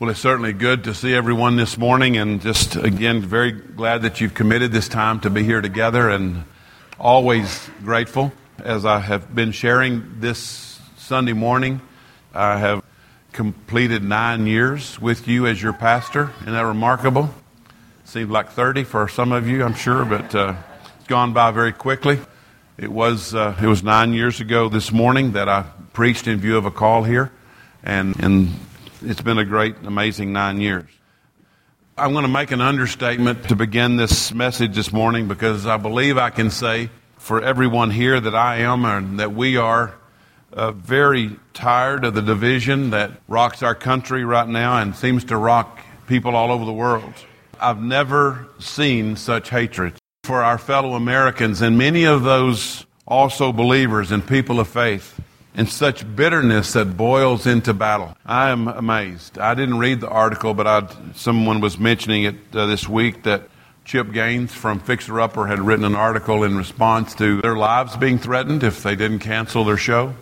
Well, it's certainly good to see everyone this morning, and just again, very glad that you've committed this time to be here together, and always grateful. As I have been sharing this Sunday morning, I have completed nine years with you as your pastor. Isn't that remarkable? Seemed like 30 for some of you, I'm sure, but uh, it's gone by very quickly. It was, uh, it was nine years ago this morning that I preached in view of a call here, and, and it's been a great, amazing nine years. I'm going to make an understatement to begin this message this morning because I believe I can say for everyone here that I am and that we are uh, very tired of the division that rocks our country right now and seems to rock people all over the world. I've never seen such hatred for our fellow Americans and many of those also believers and people of faith and such bitterness that boils into battle. I am amazed. I didn't read the article, but I'd, someone was mentioning it uh, this week that Chip Gaines from Fixer Upper had written an article in response to their lives being threatened if they didn't cancel their show,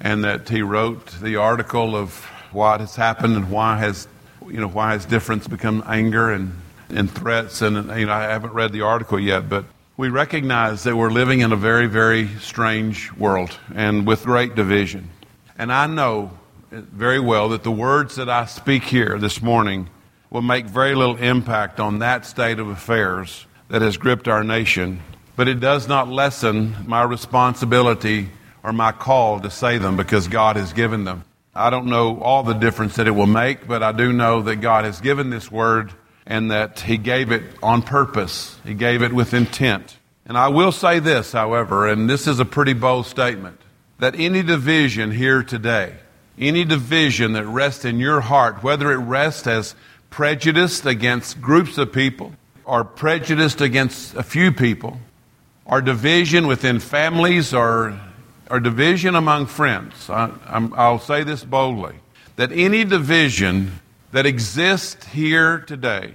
and that he wrote the article of what has happened and why has you know why has difference become anger and and threats and you know I haven't read the article yet, but we recognize that we're living in a very, very strange world and with great division. And I know very well that the words that I speak here this morning will make very little impact on that state of affairs that has gripped our nation, but it does not lessen my responsibility or my call to say them because God has given them. I don't know all the difference that it will make, but I do know that God has given this word and that he gave it on purpose. He gave it with intent. And I will say this, however, and this is a pretty bold statement, that any division here today, any division that rests in your heart, whether it rests as prejudiced against groups of people, or prejudiced against a few people, or division within families, or, or division among friends, I, I'll say this boldly, that any division that exist here today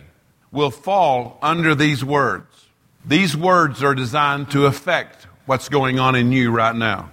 will fall under these words. These words are designed to affect what's going on in you right now.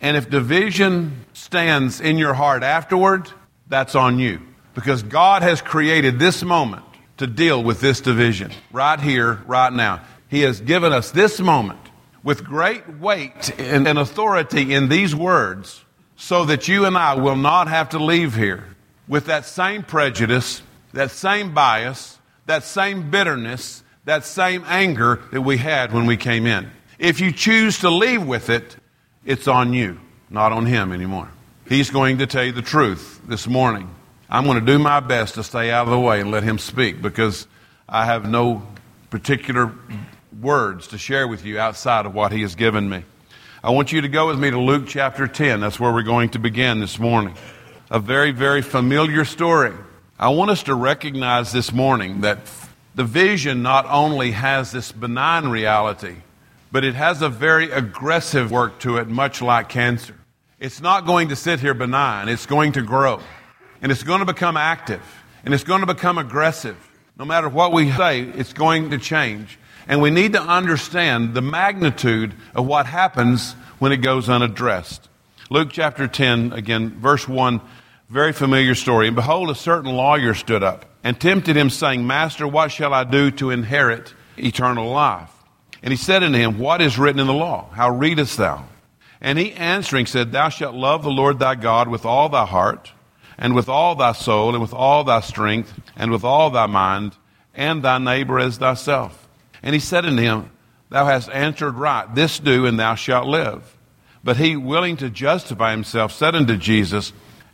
And if division stands in your heart afterward, that's on you. Because God has created this moment to deal with this division right here, right now. He has given us this moment with great weight and authority in these words so that you and I will not have to leave here with that same prejudice, that same bias, that same bitterness, that same anger that we had when we came in. If you choose to leave with it, it's on you, not on him anymore. He's going to tell you the truth this morning. I'm going to do my best to stay out of the way and let him speak because I have no particular words to share with you outside of what he has given me. I want you to go with me to Luke chapter 10. That's where we're going to begin this morning a very, very familiar story. I want us to recognize this morning that the vision not only has this benign reality, but it has a very aggressive work to it, much like cancer. It's not going to sit here benign, it's going to grow. And it's going to become active. And it's going to become aggressive. No matter what we say, it's going to change. And we need to understand the magnitude of what happens when it goes unaddressed. Luke chapter 10, again, verse 1 very familiar story. And behold, a certain lawyer stood up and tempted him, saying, Master, what shall I do to inherit eternal life? And he said unto him, What is written in the law? How readest thou? And he answering said, Thou shalt love the Lord thy God with all thy heart, and with all thy soul, and with all thy strength, and with all thy mind, and thy neighbor as thyself. And he said unto him, Thou hast answered right. This do, and thou shalt live. But he, willing to justify himself, said unto Jesus,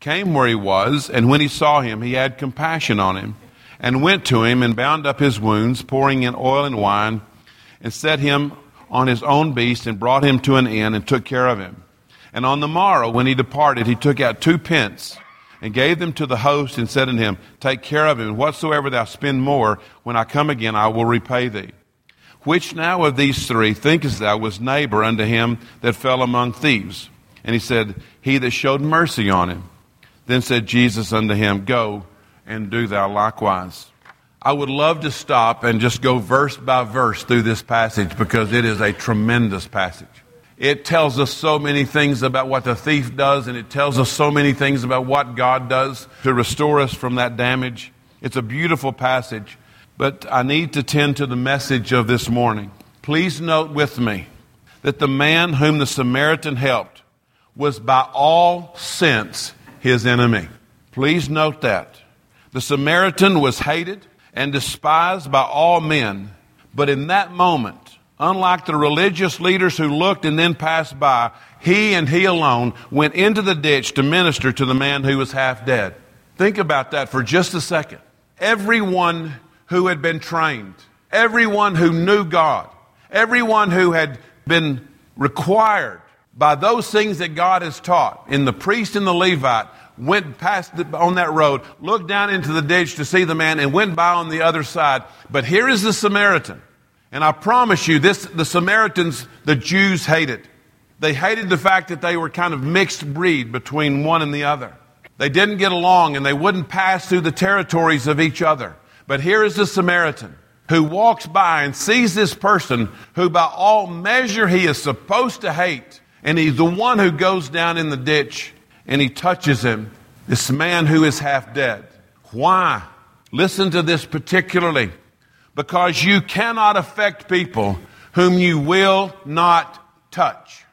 came where he was, and when he saw him, he had compassion on him, and went to him and bound up his wounds, pouring in oil and wine, and set him on his own beast, and brought him to an inn, and took care of him. And on the morrow, when he departed, he took out two pence, and gave them to the host and said unto him, Take care of him, and whatsoever thou spend more, when I come again, I will repay thee. Which now of these three thinkest thou was neighbor unto him that fell among thieves? And he said, He that showed mercy on him. Then said Jesus unto him, Go and do thou likewise. I would love to stop and just go verse by verse through this passage because it is a tremendous passage. It tells us so many things about what the thief does, and it tells us so many things about what God does to restore us from that damage. It's a beautiful passage, but I need to tend to the message of this morning. Please note with me that the man whom the Samaritan helped was by all sense his enemy. Please note that. The Samaritan was hated and despised by all men, but in that moment, Unlike the religious leaders who looked and then passed by, he and he alone went into the ditch to minister to the man who was half dead. Think about that for just a second. Everyone who had been trained, everyone who knew God, everyone who had been required by those things that God has taught in the priest and the Levite went past the, on that road, looked down into the ditch to see the man, and went by on the other side. But here is the Samaritan and I promise you, this, the Samaritans, the Jews hated. They hated the fact that they were kind of mixed breed between one and the other. They didn't get along and they wouldn't pass through the territories of each other. But here is the Samaritan who walks by and sees this person who, by all measure, he is supposed to hate. And he's the one who goes down in the ditch and he touches him, this man who is half dead. Why? Listen to this particularly because you cannot affect people whom you will not touch.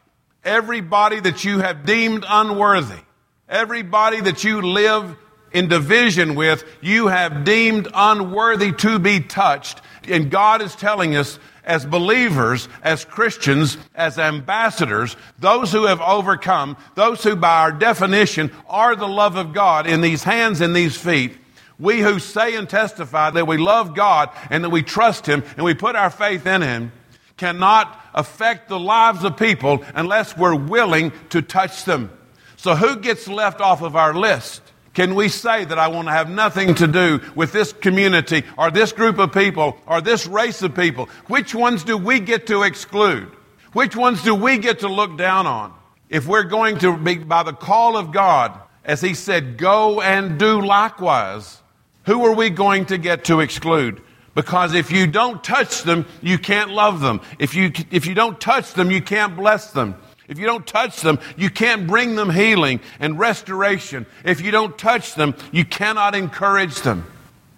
Everybody that you have deemed unworthy, everybody that you live in division with, you have deemed unworthy to be touched. And God is telling us as believers, as Christians, as ambassadors, those who have overcome, those who by our definition are the love of God in these hands and these feet, we who say and testify that we love God and that we trust Him and we put our faith in Him cannot affect the lives of people unless we're willing to touch them. So who gets left off of our list? Can we say that I want to have nothing to do with this community or this group of people or this race of people? Which ones do we get to exclude? Which ones do we get to look down on? If we're going to be by the call of God, as He said, go and do likewise, who are we going to get to exclude? Because if you don't touch them, you can't love them. If you, if you don't touch them, you can't bless them. If you don't touch them, you can't bring them healing and restoration. If you don't touch them, you cannot encourage them.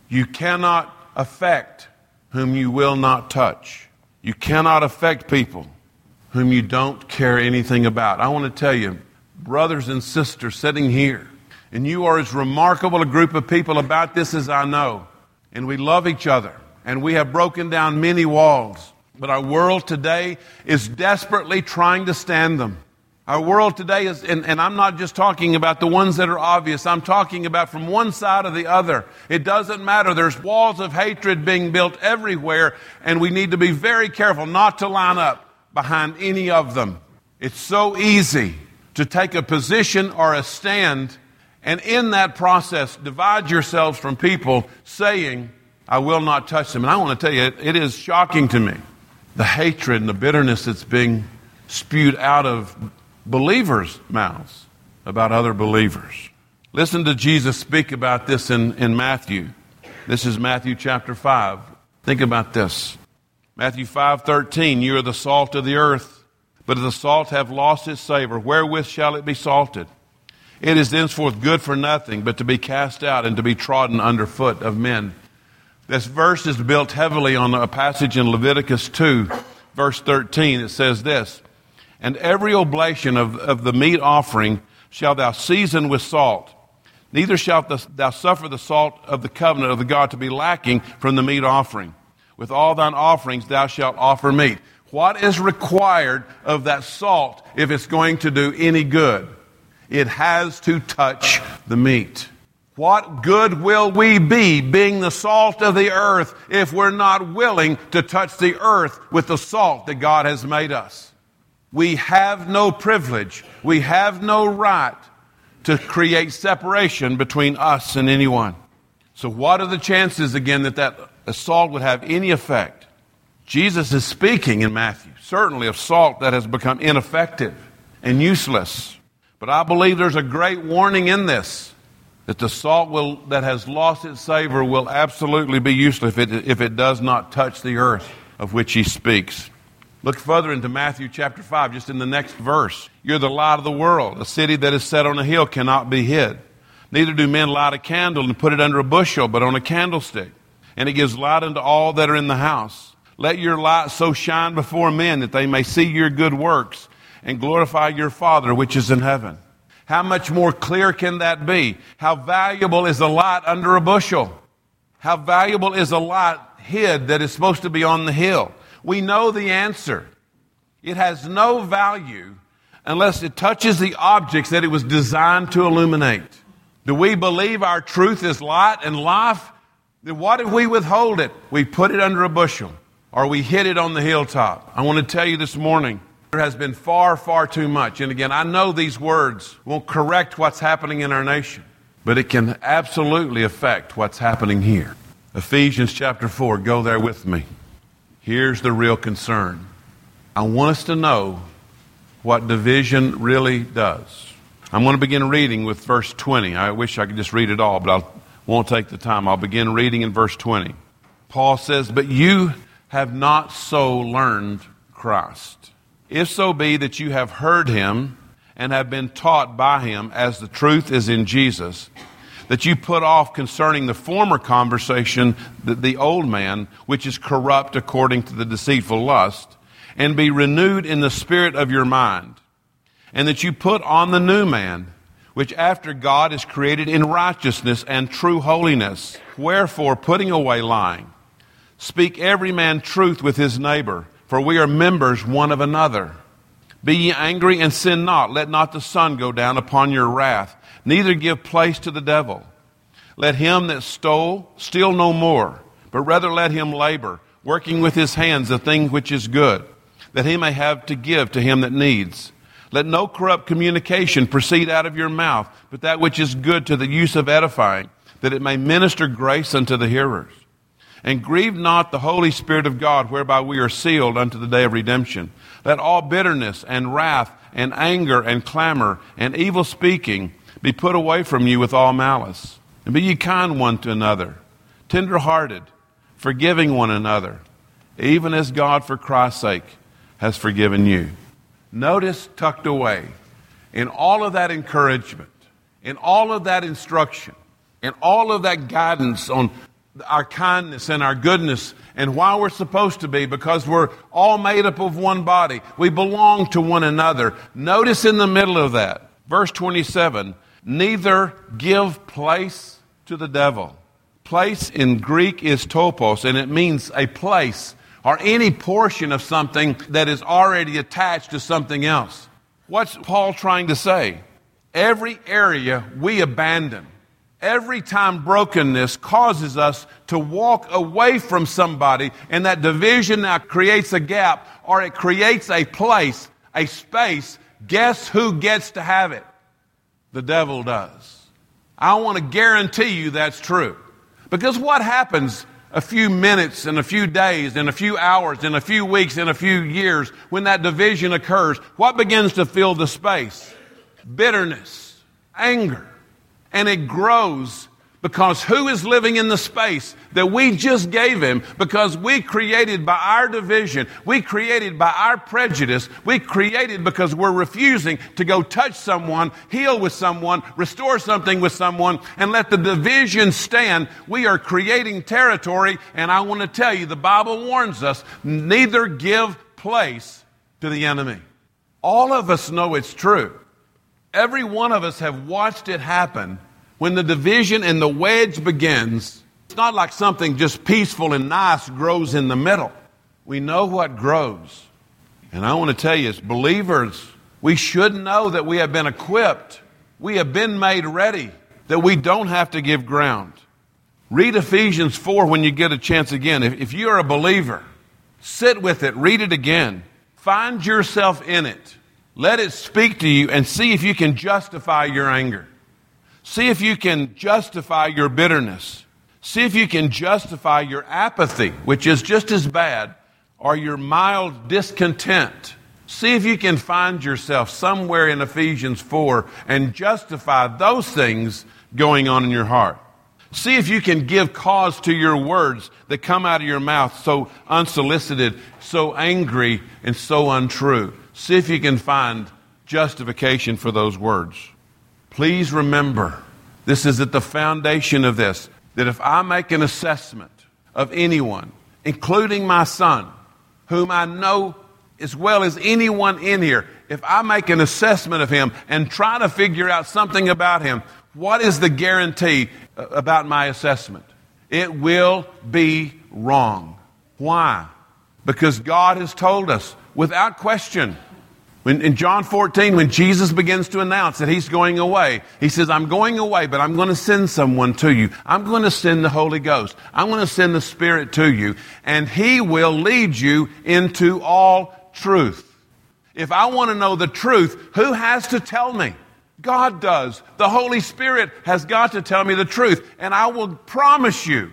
You cannot affect whom you will not touch. You cannot affect people whom you don't care anything about. I want to tell you, brothers and sisters sitting here, and you are as remarkable a group of people about this as I know. And we love each other. And we have broken down many walls. But our world today is desperately trying to stand them. Our world today is, and, and, I'm not just talking about the ones that are obvious. I'm talking about from one side or the other. It doesn't matter. There's walls of hatred being built everywhere, and we need to be very careful not to line up behind any of them. It's so easy to take a position or a stand and in that process, divide yourselves from people saying, I will not touch them. And I want to tell you, it, it is shocking to me the hatred and the bitterness that's being spewed out of believers' mouths about other believers. Listen to Jesus speak about this in, in Matthew. This is Matthew chapter 5. Think about this. Matthew 5 13, you are the salt of the earth, but if the salt have lost its savor, wherewith shall it be salted? It is thenceforth good for nothing but to be cast out and to be trodden underfoot of men. This verse is built heavily on a passage in Leviticus 2, verse 13. It says this And every oblation of, of the meat offering shall thou season with salt. Neither shalt thou suffer the salt of the covenant of the God to be lacking from the meat offering. With all thine offerings thou shalt offer meat. What is required of that salt if it's going to do any good? It has to touch the meat. What good will we be being the salt of the earth if we're not willing to touch the earth with the salt that God has made us? We have no privilege. We have no right to create separation between us and anyone. So, what are the chances, again, that that assault would have any effect? Jesus is speaking in Matthew, certainly of salt that has become ineffective and useless. But I believe there's a great warning in this that the salt will, that has lost its savor will absolutely be useless if it, if it does not touch the earth of which he speaks. Look further into Matthew chapter 5, just in the next verse. You're the light of the world. A city that is set on a hill cannot be hid. Neither do men light a candle and put it under a bushel, but on a candlestick. And it gives light unto all that are in the house. Let your light so shine before men that they may see your good works and glorify your Father which is in heaven. How much more clear can that be? How valuable is a light under a bushel? How valuable is a light hid that is supposed to be on the hill? We know the answer. It has no value unless it touches the objects that it was designed to illuminate. Do we believe our truth is light and life? Then what if we withhold it? We put it under a bushel or we hid it on the hilltop. I want to tell you this morning there has been far, far too much. And again, I know these words won't correct what's happening in our nation, but it can absolutely affect what's happening here. Ephesians chapter 4, go there with me. Here's the real concern. I want us to know what division really does. I'm going to begin reading with verse 20. I wish I could just read it all, but I won't take the time. I'll begin reading in verse 20. Paul says, But you have not so learned Christ if so be that you have heard him and have been taught by him as the truth is in Jesus, that you put off concerning the former conversation the, the old man, which is corrupt according to the deceitful lust, and be renewed in the spirit of your mind, and that you put on the new man, which after God is created in righteousness and true holiness. Wherefore, putting away lying, speak every man truth with his neighbor for we are members one of another. Be ye angry and sin not. Let not the sun go down upon your wrath. Neither give place to the devil. Let him that stole steal no more, but rather let him labor, working with his hands the thing which is good, that he may have to give to him that needs. Let no corrupt communication proceed out of your mouth, but that which is good to the use of edifying, that it may minister grace unto the hearers. And grieve not the Holy Spirit of God, whereby we are sealed unto the day of redemption. Let all bitterness and wrath and anger and clamor and evil speaking be put away from you with all malice. And be ye kind one to another, tender hearted, forgiving one another, even as God for Christ's sake has forgiven you. Notice tucked away in all of that encouragement, in all of that instruction, in all of that guidance on our kindness and our goodness and why we're supposed to be because we're all made up of one body. We belong to one another. Notice in the middle of that, verse 27, neither give place to the devil. Place in Greek is topos and it means a place or any portion of something that is already attached to something else. What's Paul trying to say? Every area we abandon Every time brokenness causes us to walk away from somebody, and that division now creates a gap or it creates a place, a space, guess who gets to have it? The devil does. I want to guarantee you that's true. Because what happens a few minutes, in a few days, in a few hours, in a few weeks, in a few years, when that division occurs, what begins to fill the space? Bitterness, anger, and it grows because who is living in the space that we just gave him because we created by our division, we created by our prejudice, we created because we're refusing to go touch someone, heal with someone, restore something with someone, and let the division stand. We are creating territory, and I want to tell you, the Bible warns us, neither give place to the enemy. All of us know it's true. Every one of us have watched it happen when the division and the wedge begins. It's not like something just peaceful and nice grows in the middle. We know what grows. And I want to tell you, as believers, we should know that we have been equipped. We have been made ready, that we don't have to give ground. Read Ephesians 4 when you get a chance again. If, if you're a believer, sit with it, read it again. Find yourself in it. Let it speak to you and see if you can justify your anger. See if you can justify your bitterness. See if you can justify your apathy, which is just as bad, or your mild discontent. See if you can find yourself somewhere in Ephesians 4 and justify those things going on in your heart. See if you can give cause to your words that come out of your mouth so unsolicited, so angry, and so untrue. See if you can find justification for those words. Please remember, this is at the foundation of this, that if I make an assessment of anyone, including my son, whom I know as well as anyone in here, if I make an assessment of him and try to figure out something about him, what is the guarantee uh, about my assessment? It will be wrong. Why? Because God has told us without question. When, in John 14, when Jesus begins to announce that he's going away, he says, I'm going away, but I'm going to send someone to you. I'm going to send the Holy Ghost. I'm going to send the Spirit to you, and he will lead you into all truth. If I want to know the truth, who has to tell me? God does. The Holy Spirit has got to tell me the truth. And I will promise you,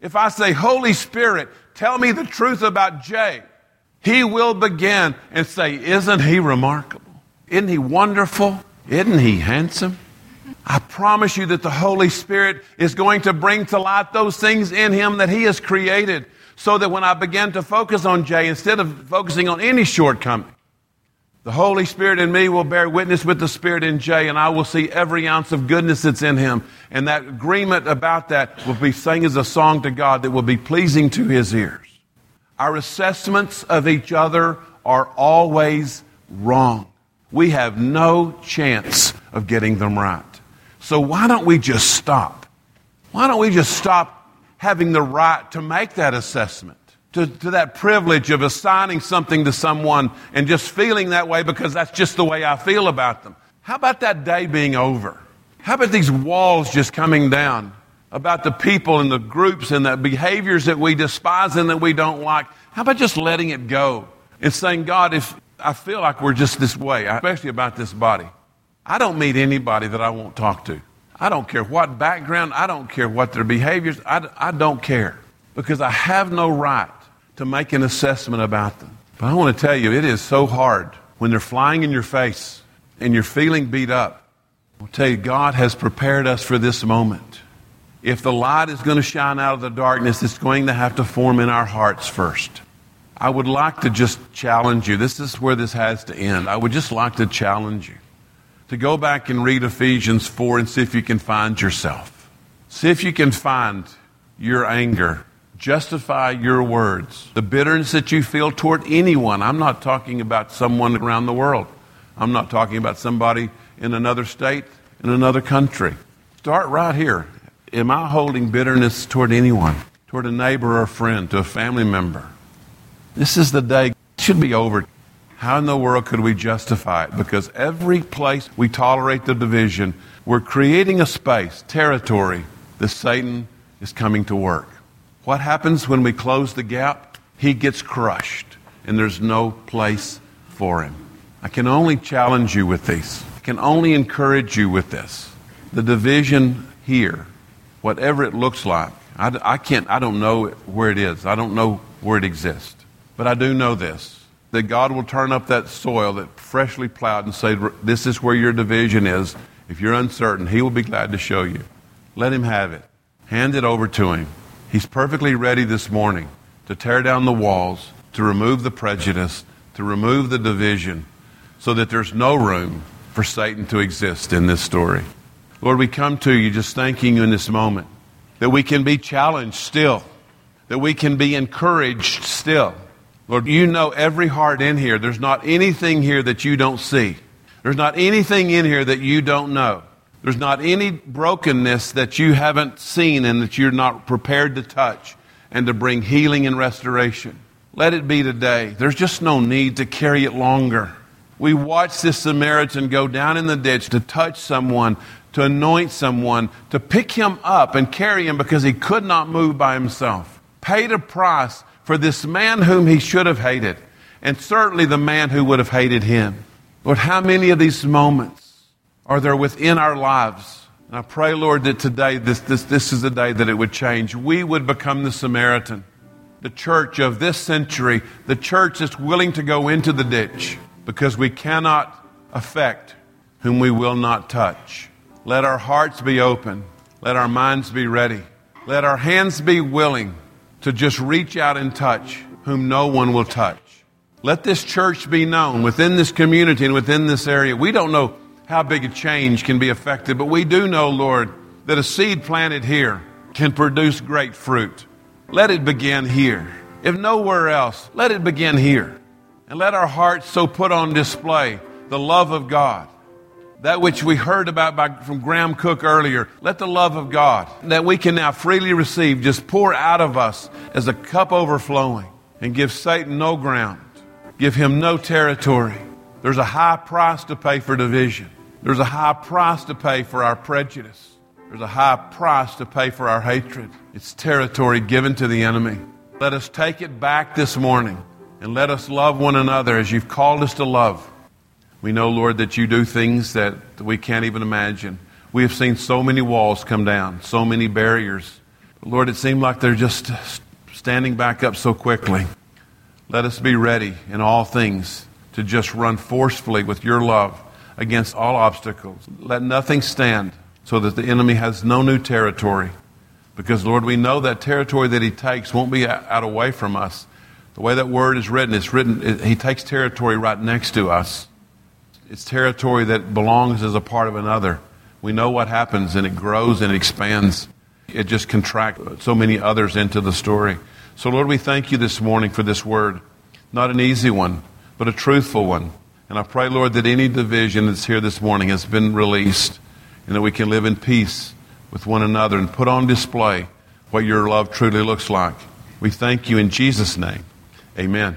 if I say, Holy Spirit, tell me the truth about Jay, he will begin and say, Isn't he remarkable? Isn't he wonderful? Isn't he handsome? I promise you that the Holy Spirit is going to bring to light those things in him that he has created so that when I begin to focus on Jay, instead of focusing on any shortcoming, the Holy Spirit in me will bear witness with the Spirit in Jay, and I will see every ounce of goodness that's in him. And that agreement about that will be sang as a song to God that will be pleasing to his ears. Our assessments of each other are always wrong. We have no chance of getting them right. So why don't we just stop? Why don't we just stop having the right to make that assessment? to, to that privilege of assigning something to someone and just feeling that way because that's just the way I feel about them. How about that day being over? How about these walls just coming down? About the people and the groups and the behaviors that we despise and that we don't like. How about just letting it go and saying, God, if I feel like we're just this way, especially about this body, I don't meet anybody that I won't talk to. I don't care what background, I don't care what their behaviors, I, I don't care because I have no right to make an assessment about them. But I want to tell you, it is so hard when they're flying in your face and you're feeling beat up. I'll tell you, God has prepared us for this moment. If the light is going to shine out of the darkness, it's going to have to form in our hearts first. I would like to just challenge you. This is where this has to end. I would just like to challenge you to go back and read Ephesians 4 and see if you can find yourself. See if you can find your anger justify your words. The bitterness that you feel toward anyone. I'm not talking about someone around the world. I'm not talking about somebody in another state, in another country. Start right here. Am I holding bitterness toward anyone, toward a neighbor or a friend, to a family member? This is the day. It should be over. How in the world could we justify it? Because every place we tolerate the division, we're creating a space, territory, that Satan is coming to work. What happens when we close the gap? He gets crushed, and there's no place for him. I can only challenge you with this. I can only encourage you with this. The division here, whatever it looks like, I, I can't, I don't know where it is. I don't know where it exists. But I do know this that God will turn up that soil that freshly plowed and say, This is where your division is. If you're uncertain, He will be glad to show you. Let Him have it. Hand it over to Him. He's perfectly ready this morning to tear down the walls, to remove the prejudice, to remove the division, so that there's no room for Satan to exist in this story. Lord, we come to you just thanking you in this moment that we can be challenged still, that we can be encouraged still. Lord, you know every heart in here. There's not anything here that you don't see. There's not anything in here that you don't know. There's not any brokenness that you haven't seen and that you're not prepared to touch and to bring healing and restoration. Let it be today. There's just no need to carry it longer. We watched this Samaritan go down in the ditch to touch someone, to anoint someone, to pick him up and carry him because he could not move by himself. Paid a price for this man whom he should have hated, and certainly the man who would have hated him. Lord, how many of these moments are there within our lives And I pray, Lord, that today this, this, this is the day that it would change. We would become the Samaritan, the church of this century, the church that's willing to go into the ditch because we cannot affect whom we will not touch. Let our hearts be open. Let our minds be ready. Let our hands be willing to just reach out and touch whom no one will touch. Let this church be known within this community and within this area. We don't know how big a change can be affected, but we do know, Lord, that a seed planted here can produce great fruit. Let it begin here. If nowhere else, let it begin here. And let our hearts so put on display the love of God. That which we heard about by, from Graham Cooke earlier. Let the love of God that we can now freely receive just pour out of us as a cup overflowing and give Satan no ground. Give him no territory. There's a high price to pay for division. There's a high price to pay for our prejudice. There's a high price to pay for our hatred. It's territory given to the enemy. Let us take it back this morning and let us love one another as you've called us to love. We know, Lord, that you do things that we can't even imagine. We have seen so many walls come down, so many barriers. But Lord, it seemed like they're just standing back up so quickly. Let us be ready in all things to just run forcefully with your love against all obstacles. Let nothing stand so that the enemy has no new territory. Because, Lord, we know that territory that he takes won't be out away from us. The way that word is written, it's written, it, he takes territory right next to us. It's territory that belongs as a part of another. We know what happens, and it grows and it expands. It just contracts so many others into the story. So, Lord, we thank you this morning for this word. Not an easy one, but a truthful one. And I pray, Lord, that any division that's here this morning has been released and that we can live in peace with one another and put on display what your love truly looks like. We thank you in Jesus' name. Amen.